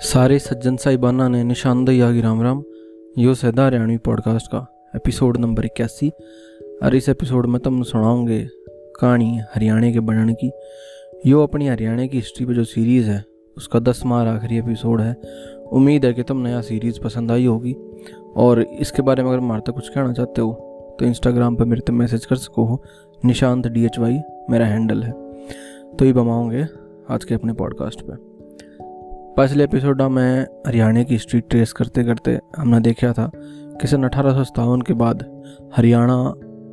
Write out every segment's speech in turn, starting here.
सारे सज्जन साहिबाना ने निशानदेही आगी राम राम। यो सैदा हरियाणवी पॉडकास्ट का एपिसोड नंबर इक्यासी। और इस एपिसोड में तुम सुनाओगे कहानी हरियाणा के बनने की। यो अपनी हरियाणा की हिस्ट्री पे जो सीरीज़ है, उसका दसवा और आखिरी एपिसोड है। उम्मीद है कि तुम नया सीरीज़ पसंद आई होगी। और इसके बारे में अगर मारता कुछ कहना चाहते हो तो इंस्टाग्राम पर मेरे तक मैसेज कर सको हो निशांत डी एच वाई मेरा हैंडल है। तो ये बमाओगे आज के अपने पॉडकास्ट पे पिछले एपिसोड में हरियाणा की हिस्ट्री ट्रेस करते करते हमने देखा था कि सन अठारह सौ सतावन के बाद हरियाणा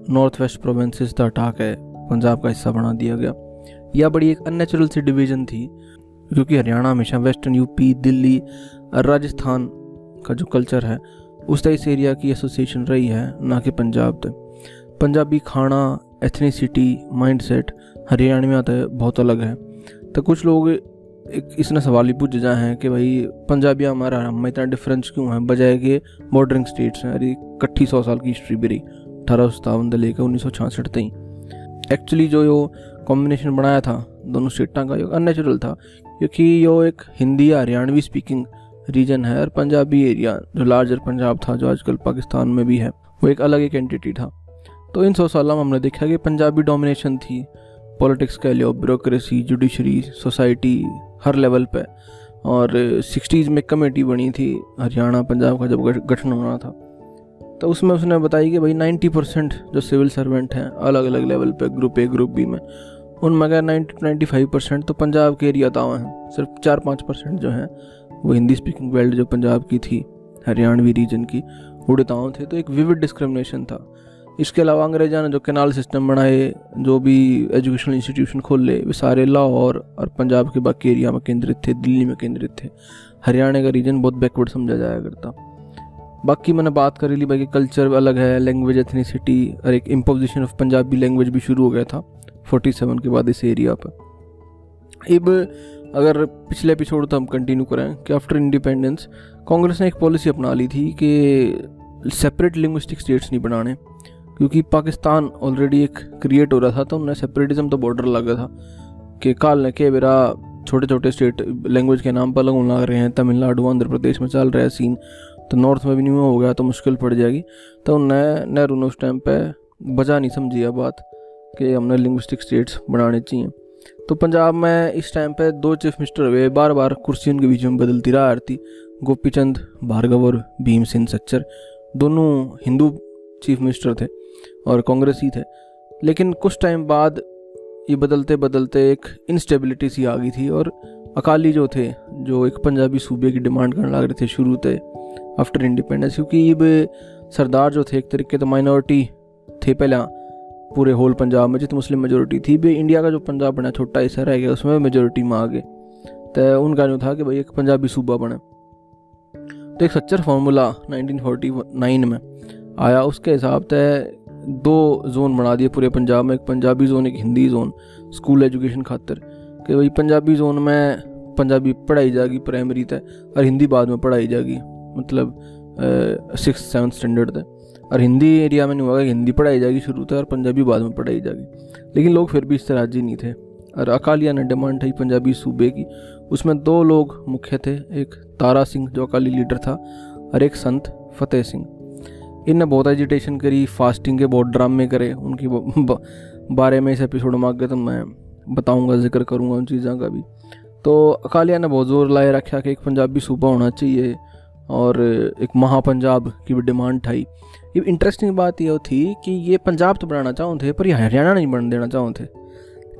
नॉर्थ वेस्ट प्रोविंसेस का अटाक है, पंजाब का हिस्सा बना दिया गया। यह बड़ी एक अननेचुरल सी डिवीज़न थी क्योंकि हरियाणा हमेशा वेस्टर्न यूपी दिल्ली और राजस्थान का जो कल्चर है उस इस एरिया की एसोसिएशन रही है, ना कि पंजाब तक पंजाबी खाना एथनीसिटी माइंडसेट हरियाणा में बहुत अलग है। तो कुछ लोग एक इसने सवाल ही पूछे जाए हैं कि भाई, पंजाबी हमारा हम इतना डिफरेंस क्यों है? बजाय के बॉर्डरिंग स्टेट्स हैं, अरे, इकट्ठी सौ साल की हिस्ट्री भी रही, अठारह सौ सतावन से लेकर उन्नीस सौ छियासठ तक एक्चुअली जो यो कॉम्बिनेशन बनाया था, दोनों स्टेटा का, यो अननेचुरल था, क्योंकि यो एक हिंदी या हरियाणवी स्पीकिंग रीजन है, और पंजाबी एरिया जो लार्जर पंजाब था, जो आजकल पाकिस्तान में भी है, वो एक अलग एक एंटिटी था। तो इन सौ साल में हमने देखा कि पंजाबी डोमिनेशन थी पॉलिटिक्स कह लो ब्यूरोक्रेसी जुडिशरी सोसाइटी हर लेवल पे। और सिक्सटीज़ में कमेटी बनी थी, हरियाणा, पंजाब का जब गठन होना था तो उसमें उसने बताई कि भाई नाइन्टी परसेंट जो सिविल सर्वेंट हैं अलग अलग लेवल पे, ग्रुप ए, ग्रुप बी में उनमें अगर ninety to ninety five percent तो पंजाब के एरिया दावा हैं, सिर्फ़ चार पाँच परसेंट जो हैं, वो हिंदी स्पीकिंग बेल्ट जो पंजाब की थी, हरियाणवी रीजन की, उड़ताओं थे तो एक विविड डिस्क्रिमिनेशन था। इसके अलावा अंग्रेजा ने जो कैनाल सिस्टम बनाए, जो भी एजुकेशनल इंस्टीट्यूशन खोल, वे सारे लाहौर और पंजाब के बाकी एरिया में केंद्रित थे, दिल्ली में केंद्रित थे। हरियाणा का रीजन बहुत बैकवर्ड समझा जाया करता। बाकी मैंने बात करी ली बाकी कल्चर अलग है लैंग्वेज एथनीसिटी और एक इम्पोजिशन ऑफ़ पंजाबी लैंग्वेज भी शुरू हो गया था फोर्टी सेवन के बाद इस एरिया पर। अब अगर पिछले एपिसोड तो हम कंटिन्यू करें, कि आफ्टर इंडिपेंडेंस कांग्रेस ने एक पॉलिसी अपना ली थी कि सेपरेट लिंग्विस्टिक स्टेट्स नहीं बनाने। क्योंकि पाकिस्तान ऑलरेडी एक क्रिएट हो रहा था तो उन्हें सेपरेटिज्म तो बॉर्डर लगा था, कि काल ने के मेरा छोटे छोटे स्टेट लैंग्वेज के नाम पर अलग लग रहे हैं, तमिलनाडु, आंध्र प्रदेश में चल रहा है सीन तो नॉर्थ में भी नहीं हो गया तो मुश्किल पड़ जाएगी। तो उन्हें नेहरू ने उस टाइम पर बजा नहीं समझी है बात, कि हमने लिंग्विस्टिक स्टेट्स बनाने चाहिए। तो पंजाब में इस टाइम पे दो चीफ मिनिस्टर हुए बार बार कुर्सी उनके बीच में बदलती रहा थी गोपी चंद भार्गव और भीम सिंह सच्चर, दोनों हिंदू चीफ मिनिस्टर थे। और कांग्रेस ही थे। लेकिन कुछ टाइम बाद ये बदलते बदलते एक इंस्टेबिलिटी सी आ गई थी और अकाली जो थे, जो एक पंजाबी सूबे की डिमांड करने लग रहे थे शुरू थे आफ्टर इंडिपेंडेंस क्योंकि ये सरदार जो थे, एक तरीके तो माइनॉरिटी थे पहले, पूरे होल पंजाब में, जितनी मुस्लिम मेजोरिटी थी, भी इंडिया का जो पंजाब बना, छोटा हिस्सा रह गया, उसमें मेजोरिटी में आ गए। तो उनका जो था कि भाई एक पंजाबी सूबा बने। तो एक सच्चर फार्मूला 1949 में आया, उसके हिसाब से दो जोन बना दिए पूरे पंजाब में, एक पंजाबी जोन, एक हिंदी जोन स्कूल एजुकेशन खातर। कि भाई पंजाबी जोन में पंजाबी पढ़ाई जाएगी प्राइमरी तक और हिंदी बाद में पढ़ाई जाएगी मतलब सिक्स सेवन्थ स्टैंडर्ड तक और हिंदी एरिया में नहीं होगा कि हिंदी पढ़ाई जाएगी शुरू तक और पंजाबी बाद में पढ़ाई जाएगी। लेकिन लोग फिर भी इससे राज़ी नहीं थे। और अकालिया ने डिमांड थी पंजाबी सूबे की। उसमें दो लोग मुख्य थे, एक तारा सिंह, जो अकाली लीडर था, और एक संत फतेह सिंह। इनने बहुत एजिटेशन करी फास्टिंग के बहुत ड्रामे करे, उनकी बारे में इस एपिसोड में आगे तो मैं बताऊँगा, ज़िक्र करूँगा उन चीज़ों का भी। तो अकालिया ने बहुत ज़ोर लाए रखा कि एक पंजाबी सूबा होना चाहिए और एक महापंजाब की भी डिमांड ठाई ये इंटरेस्टिंग बात यह थी कि ये पंजाब तो बनाना चाहो थे, पर हरियाणा नहीं बन देना चाहो थे।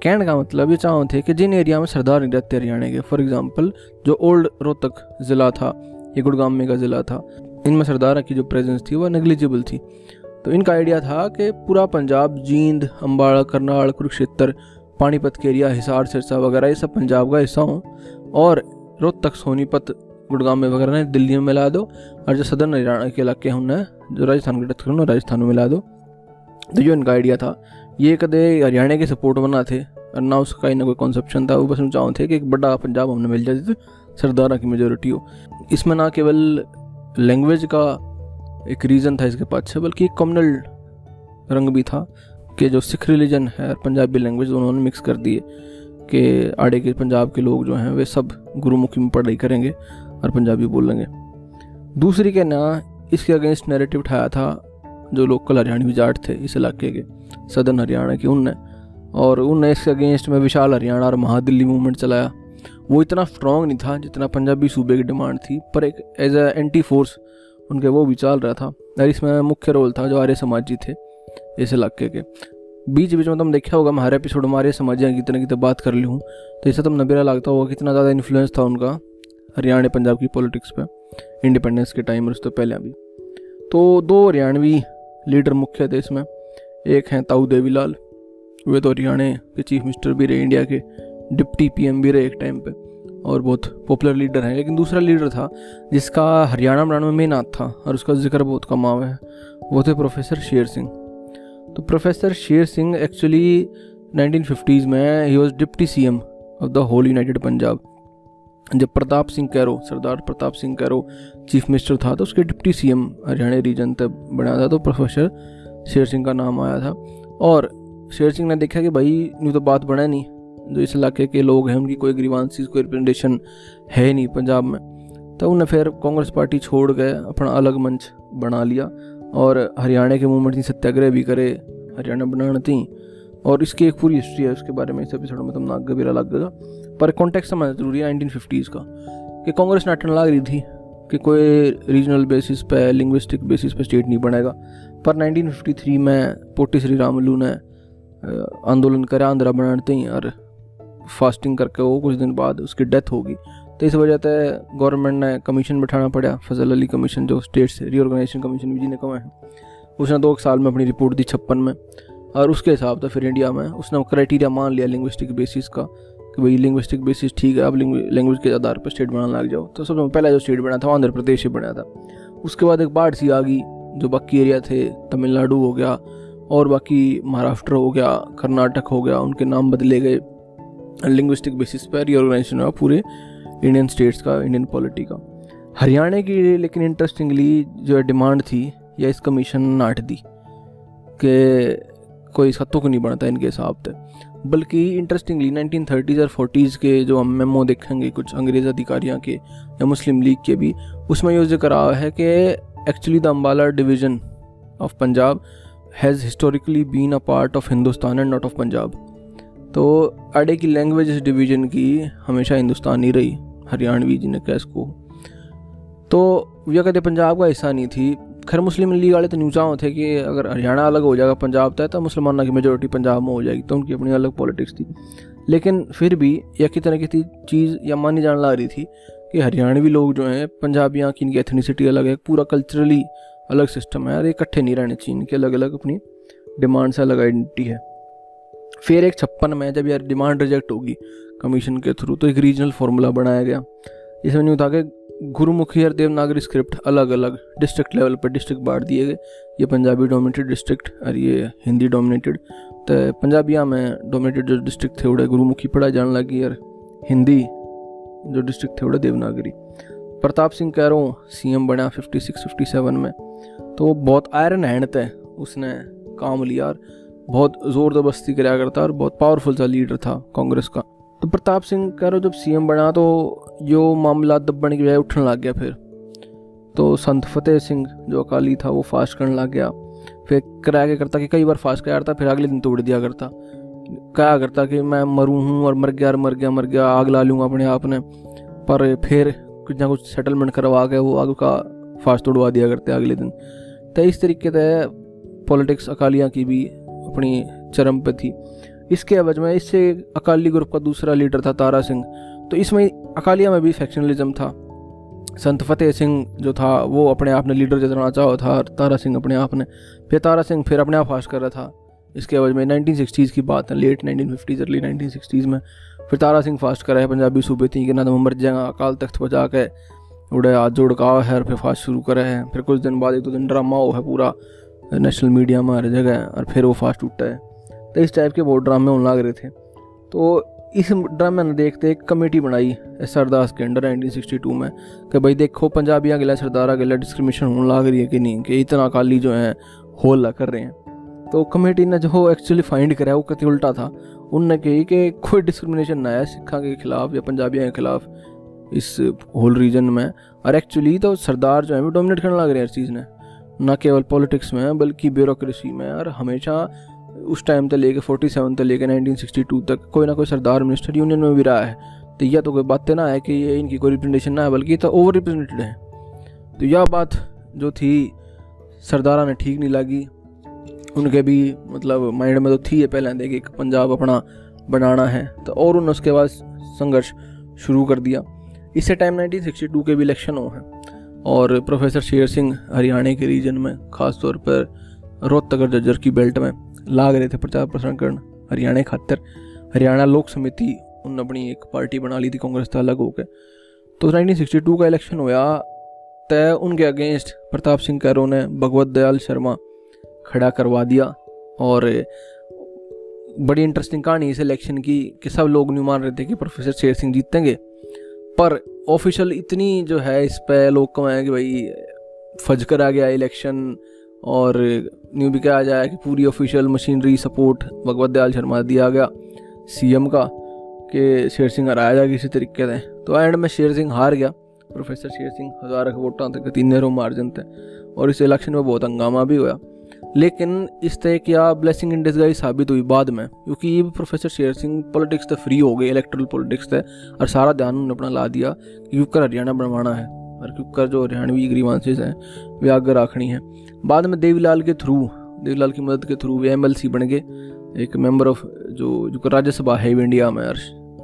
कहने का मतलब ये चाहो थे कि जिन एरिया में सरदार नहीं रहते हरियाणा के फॉर एग्ज़ाम्पल जो ओल्ड रोहतक ज़िला था, ये गुड़गाम में का ज़िला था इनमें सरदारा की जो प्रेजेंस थी वह नेग्लिजिबल थी। तो इनका आइडिया था कि पूरा पंजाब, जींद अम्बाड़ा करनाल, कुरुक्षेत्र, पानीपत के एरिया हिसार, सिरसा वगैरह, ये सब पंजाब का हिस्सा हों और रोहतक, सोनीपत, गुड़गांव में वगैरह ने दिल्ली में मिला दो और जो सदर्न हरियाणा के इलाके हैं उन्हें जो राजस्थान के टच राजस्थान में मिला दो। तो जो इनका आइडिया था। ये कदे हरियाणा के सपोर्ट बना थे और ना उसका ही ना कोई कॉन्सेप्शन था। वो बस चाहो थे कि एक बड़ा पंजाब हमने मिल जाए सरदारा की मेजोरिटी हो। इसमें ना केवल लैंग्वेज का एक रीज़न था इसके पास बल्कि एक कम्युनल रंग भी था कि जो सिख रिलीजन है और पंजाबी लैंग्वेज उन्होंने मिक्स कर दिए कि आड़े के पंजाब के लोग जो हैं, वे सब गुरुमुखी में पढ़ाई करेंगे और पंजाबी बोलेंगे। दूसरी के ना, इसके अगेंस्ट नैरेटिव उठाया था जो लोकल हरियाणवी जाट थे इस इलाके के सदर्न हरियाणा के उनने। और उनने इसके अगेंस्ट में विशाल हरियाणा और महादिल्ली मूवमेंट चलाया। वो इतना स्ट्रॉन्ग नहीं था जितना पंजाबी सूबे की डिमांड थी, पर एक एज ए एंटी फोर्स उनके वो भी चल रहा था। और इसमें मुख्य रोल था जो आर्य समाज जी थे, इस इलाके के। बीच बीच में तुम देखा होगा मैं हर एपिसोड में आर्य समाजिया की कितने की बात कर ली हूँ तो इससे तुम नबीरा लगता होगा कितना ज़्यादा इन्फ्लुएंस था उनका हरियाणा पंजाब की पॉलिटिक्स पर इंडिपेंडेंस के टाइम और उससे पहले भी। तो दो हरियाणवी लीडर मुख्य थे इसमें, एक हैं ताऊ देवीलाल, वे तो हरियाणा के चीफ मिनिस्टर भी रहे इंडिया के। डिप्टी पीएम भी रहे एक टाइम पे, और बहुत पॉपुलर लीडर हैं, लेकिन दूसरा लीडर था, जिसका हरियाणा बनाने में मेन हाथ था, और उसका ज़िक्र बहुत कम आवा है, वो थे प्रोफेसर शेर सिंह तो professor Sher Singh actually 1950s में ही was deputy CM of the whole united Punjab जब प्रताप सिंह कैरो, सरदार प्रताप सिंह कैरो चीफ मिनिस्टर था तो उसके डिप्टी सीएम हरियाणा रीजन तक बना था तो प्रोफेसर शेर सिंह का नाम आया था। और शेर सिंह ने देखा कि भाई, यूँ तो बात बना नहीं। जो इस इलाके के लोग हैं, उनकी कोई ग्रीवांसीज कोई रिप्रेजेंटेशन है नहीं पंजाब में। तो उन्हें फिर कांग्रेस पार्टी छोड़ गए, अपना अलग मंच बना लिया और हरियाणा के मूवमेंट की सत्याग्रह भी करे, हरियाणा बनाना थी। और इसकी एक पूरी हिस्ट्री है, उसके बारे में इस एपिसोड में तुम नाग गबीरा लग गया। पर कॉन्टेक्ट समझना ज़रूरी है नाइनटीन फिफ्टीज़ का, कि कांग्रेस नाटन लग रही थी कि कोई रीजनल बेसिस पे लिंग्विस्टिक बेसिस पे स्टेट नहीं बनेगा। पर 1953 में पोटी श्री रामलू ने आंदोलन करा, आंध्रा बनाते ही और फास्टिंग करके वो कुछ दिन बाद उसकी डेथ होगी तो इस वजह से गवर्नमेंट ने कमीशन बैठाना पड़ा, फजल अली कमीशन, जो स्टेट से रीऑर्गेनाइजेशन कमीशन भी जिन्हें कहा है। उसने दो साल में अपनी रिपोर्ट दी छप्पन में, और उसके हिसाब से फिर इंडिया में उसने क्राइटेरिया मान लिया लिंग्विस्टिक बेसिस का, कि भाई लिंग्विस्टिक बेसिस ठीक है अब लैंग्वेज के आधार पर स्टेट बनाने लग जाओ। तो सबसे पहला जो स्टेट बना था आंध्र प्रदेश ही बना था। उसके बाद एक बाढ़ सी आ गई, जो बाकी एरिया थे, तमिलनाडु हो गया, और बाकी महाराष्ट्र हो गया, कर्नाटक हो गया, उनके नाम बदले गए। लिंग्विस्टिक बेसिस पर रीऑर्गेनाइजेशन हुआ पूरे इंडियन स्टेट्स का इंडियन पॉलिटी का। हरियाणा की लेकिन इंटरेस्टिंगली जो डिमांड थी, या इस कमीशन ने आठ दी कि कोई इसका तुक नहीं बनता इनके हिसाब से। बल्कि इंटरेस्टिंगली नाइनटीन थर्टीज़ और फोर्टीज़ के जो हम मेमो देखेंगे, कुछ अंग्रेज़ अधिकारियों के, या मुस्लिम लीग के भी, उसमें ये ज़िक्र रहा है कि actually the Ambala division of Punjab has historically been a part of Hindustan and not of Punjab तो अडे की लैंग्वेज डिवीज़न की हमेशा हिंदुस्तानी रही, हरियाणवी जिन्हें इसको। तो यह कहते पंजाब का हिस्सा नहीं थी। खैर, मुस्लिम लीग वाले तो न्यू चाहो थे कि अगर हरियाणा अलग हो जाएगा पंजाब तय तो मुसलमानों की मेजोरिटी पंजाब में हो जाएगी तो उनकी अपनी अलग पॉलिटिक्स थी। लेकिन फिर भी यह की तरह की चीज़ या मानी जाने लग रही थी कि हरियाणवी लोग जो हैं पंजाबियाँ की इनकी एथनिसिटी अलग है, पूरा कल्चरली अलग सिस्टम है, और इकट्ठे नहीं रहने चाहिए, इनकी अलग अलग अपनी डिमांड से अलग आइडेंटिटी है। फिर एक छप्पन में जब यार डिमांड रिजेक्ट होगी कमीशन के थ्रू तो एक रीजनल फार्मूला बनाया गया। इसमें नहीं था कि गुरुमुखी और देवनागरी स्क्रिप्ट अलग अलग डिस्ट्रिक्ट लेवल पर डिस्ट्रिक्ट बांट दिए गए। ये पंजाबी डोमिनेटेड डिस्ट्रिक्ट और ये हिंदी डोमिनेटेड तो पंजाबिया में डोमिनेटेड जो डिस्ट्रिक्ट थे, उड़े गुरुमुखी पढ़ाई जाने लगी और हिंदी जो डिस्ट्रिक्ट थे, उड़े देवनागरी प्रताप सिंह कह रहा हूँ सी एम बना फिफ्टी सिक्स फिफ्टी सेवन में। तो वो बहुत आयरन हैंड थे, उसने काम लिया और बहुत ज़ोर जबरस्ती कराया करता और बहुत पावरफुल सा लीडर था कांग्रेस का। तो प्रताप सिंह कह रहे जब सीएम बना तो जो मामला दबने की बजाय उठने लग गया फिर। तो संत फतेह सिंह जो अकाली था वो फास्ट करने लग गया। फिर कराया क्या करता कि कई बार फास्ट कराया करता, फिर अगले दिन तोड़ दिया करता। कहा करता कि मैं मरूँ हूँ और मर गया और मर गया मर गया, आग ला लूँगा अपने आप ने। पर फिर कुछ ना कुछ सेटलमेंट करवा के वो आग का फास्ट तोड़वा दिया करते अगले दिन। तो इस तरीके से पॉलिटिक्स अकालियाँ की भी अपनी चरम पे थी। इसके अवज में इससे अकाली ग्रुप का दूसरा लीडर था तारा सिंह। तो इसमें अकालिया में भी फैक्शनलिज्म था। संत फतेह सिंह जो था, वो अपने आप ने लीडर जितना चाहो था तारा सिंह अपने आप ने, फिर तारा सिंह फिर अपने आप फास्ट कर रहा था। इसके अवज में नाइनटीन सिक्सटीज़ की बात है late nineteen fifties early nineteen sixties में फिर तारा सिंह फास्ट कर रहा है। पंजाबी सूबे थी कि ना तो मर जाएगा, अकाल तख्त बजा के उड़े हाथ जोड़ का है और फिर फास्ट शुरू करे हैं। फिर कुछ दिन बाद एक दो दिन ड्रामा हो है पूरा। नेशनल मीडिया में हर जगह और फिर वो फास्ट उठता है। तो इस टाइप के बहुत ड्रामे होने लग रहे थे। तो इस ड्रामे ने देखते एक कमेटी बनाई सरदास के अंडर 1962 में कि भाई देखो पंजाबियाँ लिए सरदारा लिए डिस्क्रिमिनेशन होने लग रही है कि नहीं, कि इतना अकाली जो है, होल कर रहे हैं। तो कमेटी ने जो एक्चुअली फाइंड कराया वो कति उल्टा था। उनने कही कि कोई डिस्क्रिमिनेशन ना आया सिखा के खिलाफ या पंजाबियों के खिलाफ इस होल रीजन में। और एक्चुअली तो सरदार जो है वो डोमिनेट करने लग रहे हैं हर चीज़ ने। ना केवल पॉलिटिक्स में बल्कि ब्यूरोक्रेसी में और हमेशा उस टाइम तक लेके फोर्टी सेवन तक लेके नाइनटीन सिक्सटी टू तक कोई ना कोई सरदार मिनिस्टर यूनियन में भी रहा है। तो यह तो कोई बातें ना है कि ये इनकी कोई रिप्रेजेंटेशन ना है, बल्कि तो ओवर रिप्रेजेंटेड है। तो यह बात जो थी, सरदारा ने ठीक नहीं लगी। उनके भी मतलब माइंड में तो थी है पहले देखिए कि पंजाब अपना बनाना है। तो और उन्होंने उसके बाद संघर्ष शुरू कर दिया। इससे टाइम 1962 के भी इलेक्शन हो हैं। और प्रोफेसर शेर सिंह हरियाणा के रीजन में ख़ास तौर पर रोहतक जज्जर की बेल्ट में लाग रहे थे प्रचार प्रसार करना हरियाणा खातर। हरियाणा लोक समिति उन अपनी एक पार्टी बना ली थी, कांग्रेस से अलग होकर तो 1962 का इलेक्शन होया तय उनके अगेंस्ट प्रताप सिंह कैरो ने भगवत दयाल शर्मा खड़ा करवा दिया। और बड़ी इंटरेस्टिंग कहानी इस इलेक्शन की कि सब लोग नहीं मान रहे थे कि प्रोफेसर शेर सिंह जीतेंगे। पर ऑफिशियल इतनी जो है इस पे लोग कमाए कि भाई फज कर आ गया इलेक्शन और न्यू भी कहा जाए कि पूरी official machinery support Bhagwat Dayal Sharma दिया गया सीएम का कि शेर सिंह हराया जाए किसी तरीके से। तो एंड में शेर सिंह हार गया। प्रोफेसर शेर सिंह हज़ार वोटा तक, तीन रो मार्जिन थे और इस इलेक्शन में बहुत हंगामा भी हुआ लेकिन इस तरह क्या ब्लेसिंग इन डिस्गाइज साबित हुई बाद में, क्योंकि ये प्रोफेसर शेर सिंह पॉलिटिक्स से फ्री हो गए इलेक्ट्रल पॉलिटिक्स से, और सारा ध्यान उन्होंने अपना ला दिया कि क्योंकि हरियाणा बनवाना है, और क्योंकि जो हरियाणवी ग्रीवांसेज हैं, वे आगे रखनी है। बाद में देवीलाल के थ्रू देवीलाल की मदद के थ्रू वे एमएलसी बन गए, एक मेंबर ऑफ़ जो जो राज्यसभा है इंडिया में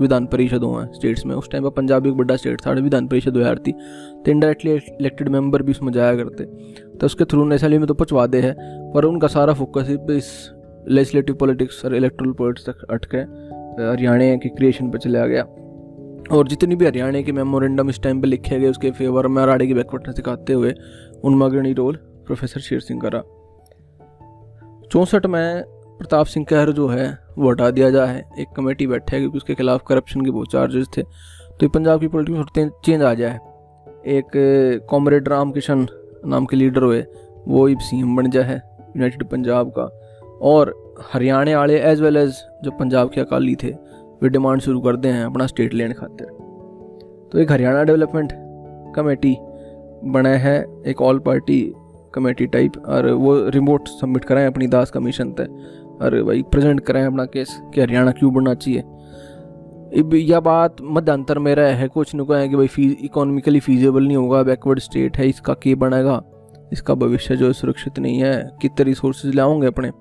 विधान परिषद हुआ स्टेट्स में। उस टाइम पर पंजाब एक बड़ा स्टेट था विधान परिषद हुआ थी तो इंडायरेक्टली इलेक्टेड मेंबर भी उसमें जाया करते। तो उसके थ्रू नेशनली में तो पचवा दे है, पर उनका सारा फोकस इस लेजिस्लेटिव पॉलिटिक्स और इलेक्ट्रल पॉलिटिक्स तक अटके हरियाणा की क्रिएशन पर चला गया। और जितनी भी हरियाणा के मेमोरेंडम इस टाइम पर लिखे गए उसके फेवर में अराड़े की बैकवर्डनेस दिखाते हुए, उनमें अग्रणी रोल प्रोफेसर शेर सिंह करा चौंसठ में प्रताप सिंह कहर जो है वो हटा दिया जाए एक कमेटी बैठे क्योंकि उसके खिलाफ करप्शन के बहुत चार्जेस थे। तो ये पंजाब की पॉलिटिक्स चेंज आ जाए एक कॉमरेड राम किशन नाम के लीडर हुए, वो ही सी बन जाए यूनाइटेड पंजाब का। और हरियाणा वाले एज वेल एज जो पंजाब के अकाली थे, वे डिमांड शुरू कर दे हैं अपना स्टेट लेने खातिर तो एक हरियाणा डेवलपमेंट कमेटी बना है, एक ऑल पार्टी कमेटी टाइप और वो रिमोट सबमिट कराएँ अपनी दास कमीशन तक और भाई प्रेजेंट करें अपना केस कि हरियाणा क्यों बनना चाहिए? इब यह बात मध्यांतर में रहा है, कुछ नहीं कहें कि भाई फ़ीस इकोनॉमिकली फीजेबल नहीं होगा बैकवर्ड स्टेट है, इसका के बनेगा? इसका भविष्य जो सुरक्षित नहीं है, कितने रिसोर्सेज लाओगे अपने?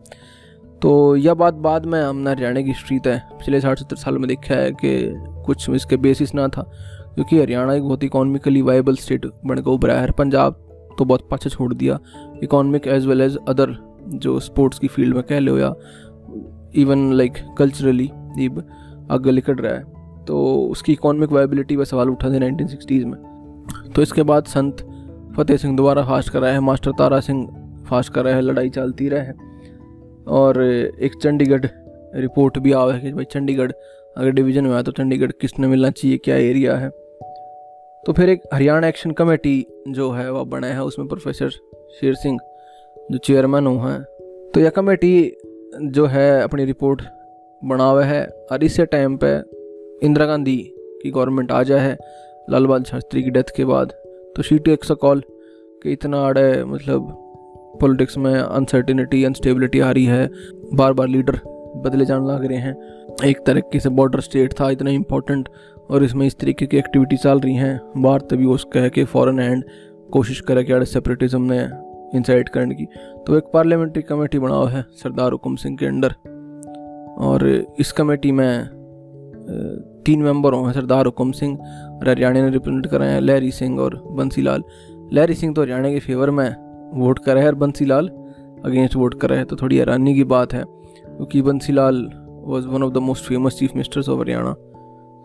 तो यह बात, बाद में हमने हरियाणा की हिस्ट्री तय पिछले साठ, सत्तर साल में देखा है कि कुछ इसके बेसिस ना था, क्योंकि हरियाणा एक बहुत इकोनॉमिकली वाइबल स्टेट बन के उभरा है। पंजाब तो बहुत पाछे छोड़ दिया economic as well as other जो स्पोर्ट्स की फ़ील्ड में कह लो या इवन लाइक कल्चरली इब आगे निकल रहा है। तो उसकी इकोनॉमिक वायबिलिटी पर सवाल उठा थे नाइनटीन में। तो इसके बाद संत फतेह सिंह दोबारा फास्ट कर रहा है, मास्टर तारा सिंह फास्ट कर रहा है, लड़ाई चलती रहे और एक चंडीगढ़ रिपोर्ट भी आवा है कि भाई चंडीगढ़ अगर डिवीज़न में आया तो चंडीगढ़ किसने मिलना चाहिए, क्या एरिया है? तो फिर एक हरियाणा एक्शन कमेटी जो है, वह बना है, उसमें प्रोफेसर शेर सिंह जो चेयरमैन हुआ हैं। तो यह कमेटी जो है अपनी रिपोर्ट बना हुआ है और इसी टाइम पे इंदिरा गांधी की गवर्नमेंट आ जाए है, लाल बहादुर शास्त्री की डेथ के बाद। तो शी टेक्स एक कॉल कि इतना आड़े मतलब पॉलिटिक्स में अनसर्टिनिटी अनस्टेबिलिटी आ रही है। बार बार लीडर बदले जाने लग रहे हैं। एक तरीके से बॉर्डर स्टेट था, इतना इम्पोर्टेंट और इसमें इस तरीके की एक्टिविटी चल रही हैं। बाहर तभी वो कह के फॉरन हैंड कोशिश करे कि अड़े सेपरेटिज्म ने इंसाइट करने की। तो एक पार्लियामेंट्री कमेटी बना हुआ है, सरदार हुकुम सिंह के अंडर और इस कमेटी में तीन मेंबर हों हैं, सरदार हुकुम सिंह और हरियाणा ने रिप्रेजेंट कराए हैं, लहरी सिंह और बंसी लाल लहरी सिंह तो हरियाणा के फेवर में वोट करे हैं, और बंसी लाल अगेंस्ट वोट करे हैं तो थोड़ी हैरानी की बात है, क्योंकि Bansi Lal was one of the most famous chief ministers of Haryana.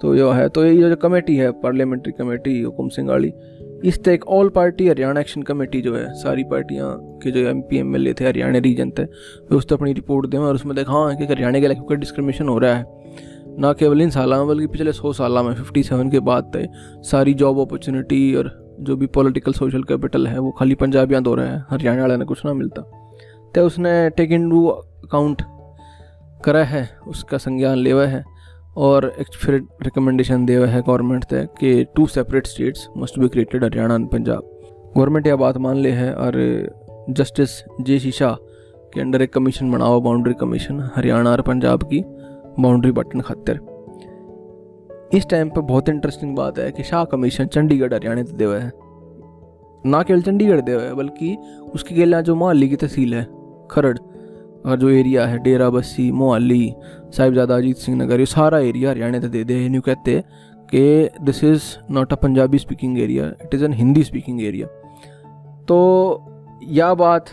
तो यह है तो ये जो कमेटी है, पार्लियामेंट्री कमेटी, हुकुम वाली इस एक all party Haryana action committee जो है, सारी पार्टियाँ के जो M P M L A थे, हरियाणा रीजन थे, वे उस पर अपनी रिपोर्ट दें और उसमें देखा हाँ कि हरियाणा के इलाके का डिस्क्रिमिनेशन हो रहा है। ना केवल इन साल में बल्कि पिछले सौ साल में फिफ्टी सेवन के बाद थे, सारी जॉब अपॉर्चुनिटी और जो भी पॉलिटिकल सोशल कैपिटल है, वो खाली पंजाब पंजाबियाँ दो रहे हैं, हरियाणा वाले ने कुछ ना मिलता। तो उसने टेक इन टू अकाउंट करा है, उसका संज्ञान लेवा है और एक फिर रिकमेंडेशन दिया है गवर्नमेंट से कि two separate states must be created Haryana and Punjab government यह बात मान ले है और जस्टिस जे शीशा के अंडर एक कमीशन बना हुआ बाउंड्री कमीशन हरियाणा और पंजाब की बाउंड्री बटन खातिर इस टाइम पर बहुत इंटरेस्टिंग बात है कि शाह कमीशन चंडीगढ़ हरियाणा से देवा है। ना केवल चंडीगढ़ देवा है, बल्कि उसकी गेला जो मोहाली की तहसील है, खरड़ और जो एरिया है, डेरा, बस्सी, मोहाली, साहिबजादा, अजीत सिंह नगर, ये सारा एरिया हरियाणा से दे दे यूँ कहते कि this is not a Punjabi speaking area it is an Hindi speaking area तो यह बात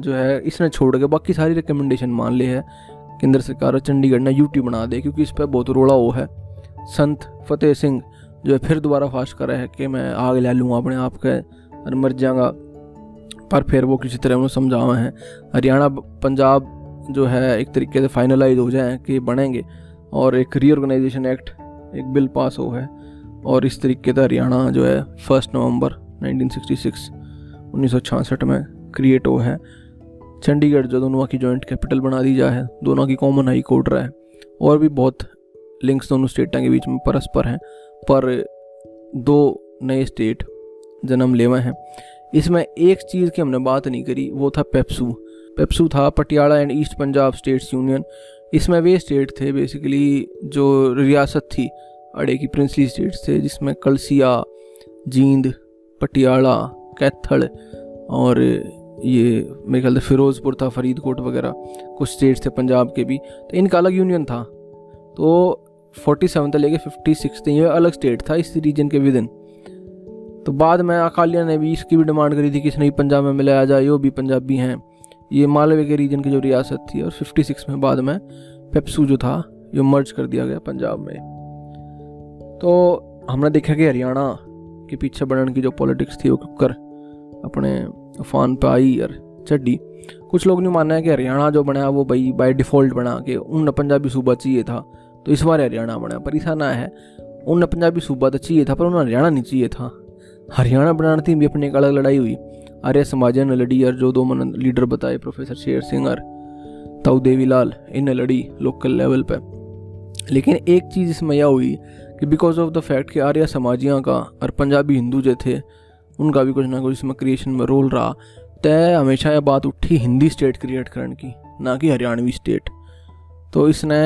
जो है, इसने छोड़ के बाकी सारी रिकमेंडेशन मान ली है। केंद्र सरकार और चंडीगढ़ ने यूटी बना दे, क्योंकि इस पर बहुत रोड़ा वो है। संत फतेह सिंह जो है, फिर दोबारा कर रहा है कि मैं आग ले लूँगा अपने आप के, और मर जाऊँगा। पर फिर वो किसी तरह उन्होंने समझावा है। हरियाणा, पंजाब जो है, एक तरीके से फाइनलाइज हो जाए कि बनेंगे और एक रीऑर्गेनाइजेशन एक्ट एक बिल पास हो है। और इस तरीके से हरियाणा जो है फ़र्स्ट नवंबर 1966 1966 में क्रिएट हो है। चंडीगढ़ जो दोनों की जॉइंट कैपिटल बना दी जाए दोनों की कॉमन हाई कोर्ट रहा है। और भी बहुत लिंक्स दोनों स्टेटों के बीच में परस्पर हैं, पर दो नए स्टेट जन्म लेवा हैं। इसमें एक चीज़ की हमने बात नहीं करी, वो था पेप्सू। पेप्सू था Patiala and east Punjab states union. इसमें वे स्टेट थे बेसिकली जो रियासत थी, अड़े की प्रिंसली स्टेट्स थे, जिसमें कलसिया, जींद, पटियाला, कैथल, और ये, मेरे ख्याल से फिरोज़पुर था, फरीदकोट वगैरह। कुछ स्टेट्स थे पंजाब के भी। तो इनका अलग यूनियन था। तो फोर्टी सेवन से लेके फिफ्टी सिक्स ये अलग स्टेट था इस रीजन के विद इन तो बाद में अकालिया ने भी इसकी भी डिमांड करी थी कि नहीं पंजाब में मिलाया जाए वो भी पंजाबी हैं। ये मालवे के रीजन की जो रियासत थी और फिफ्टी सिक्स में बाद में पेप्सू जो था, ये मर्ज कर दिया गया पंजाब में। तो हमने देखा कि हरियाणा के पीछे बढ़ने की जो पॉलिटिक्स थी, वो कर अपने फान पे आई और चड्डी कुछ लोग नहीं मानना है कि हरियाणा जो बना, वो भाई बाय डिफ़ॉल्ट बना के उन पंजाबी सूबा चाहिए था। तो इस बार हरियाणा बना, पर ऐसा ना है। उन पंजाबी सूबा तो चाहिए था, पर उन्हें हरियाणा नहीं चाहिए था। हरियाणा बनाने थी भी अपनी एक अलग लड़ाई हुई। आर्य समाज ने लड़ी और जो दो मन लीडर बताए, प्रोफेसर शेर सिंह और ताऊ देवी लाल इन लड़ी लोकल लेवल पे। लेकिन एक चीज़ इसमें यह हुई कि बिकॉज़ ऑफ़ द फैक्ट कि आर्य समाजियाँ का और पंजाबी हिंदू जो थे, उनका भी कुछ ना कुछ इसमें क्रिएशन में रोल रहा। तय हमेशा यह बात उठी हिंदी स्टेट क्रिएट करने की, ना कि हरियाणवी स्टेट तो इसने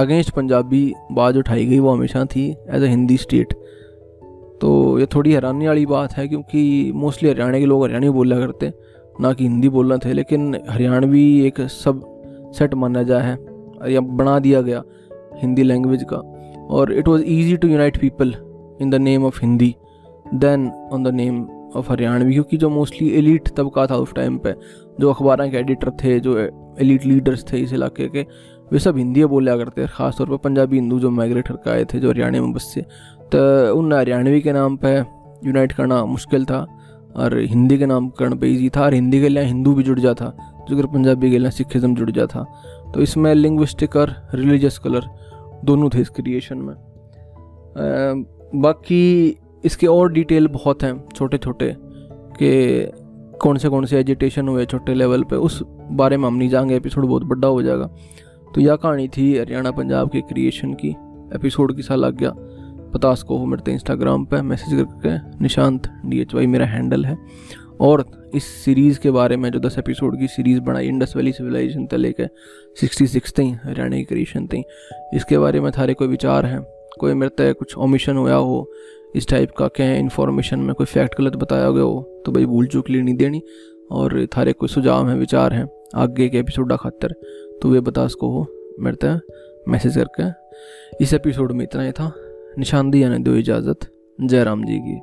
अगेंस्ट पंजाबी बात उठाई गई, वो हमेशा थी एज ए हिंदी स्टेट तो ये थोड़ी हैरानी वाली बात है क्योंकि मोस्टली हरियाणा के लोग हरियाणवी बोला करते ना कि हिंदी बोलना थे, लेकिन हरियाणवी एक सब सेट माना जाए है, या बना दिया गया हिंदी लैंग्वेज का। और it was easy to unite people in the name of Hindi then on the name of Haryanvi, क्योंकि जो मोस्टली एलिट तबका था उस टाइम पे, जो अखबार के एडिटर थे, जो एलिट लीडर्स थे इस इलाके के, वे सब हिंदी बोला करते थे। ख़ासतौर पर पंजाबी हिंदू जो माइग्रेट होकर आए थे, जो हरियाणा में बस से तो उन हरियाणवी के नाम पर यूनाइट करना मुश्किल था, और हिंदी के नाम करण पे ईजी था, और हिंदी के लिए हिंदू भी जुड़ जाता जो अगर पंजाबी के लिए सिखिज़म जुड़ जाता तो इसमें लिंग्विस्टिक और रिलीजियस कलर दोनों थे इस क्रिएशन में। बाकी इसके और डिटेल बहुत हैं छोटे छोटे कि कौन से कौन से एजिटेशन हुए छोटे लेवल पे, उस बारे में हम नहीं जाएँगे एपिसोड बहुत बड़ा हो जाएगा। तो यह कहानी थी हरियाणा पंजाब के क्रिएशन की एपिसोड की सा लग गया पता उसको हो मेरे इंस्टाग्राम पर मैसेज करके, निशांत डी एच वाई मेरा हैंडल है। और इस सीरीज़ के बारे में, जो दस एपिसोड की सीरीज़ बनाई इंडस वैली सिविलाइजेशन तक लेके सिक्सटी सिक्स तई, हरियाणा की क्रिएशन तई, इसके बारे में थारे कोई विचार हैं? कोई मेरे तय कुछ ओमिशन होया हो? इस टाइप का कहें इन्फॉर्मेशन में कोई फैक्ट गलत बताया गया हो? तो भाई भूल चूक ली नहीं देनी, और थारे कोई सुझाव हैं, विचार हैं आगे के एपिसोड खातर तो वे बता सको हो, मेरे तय मैसेज करके। इस एपिसोड में इतना ही था। निशानदी आने दो इजाज़त जय राम जी की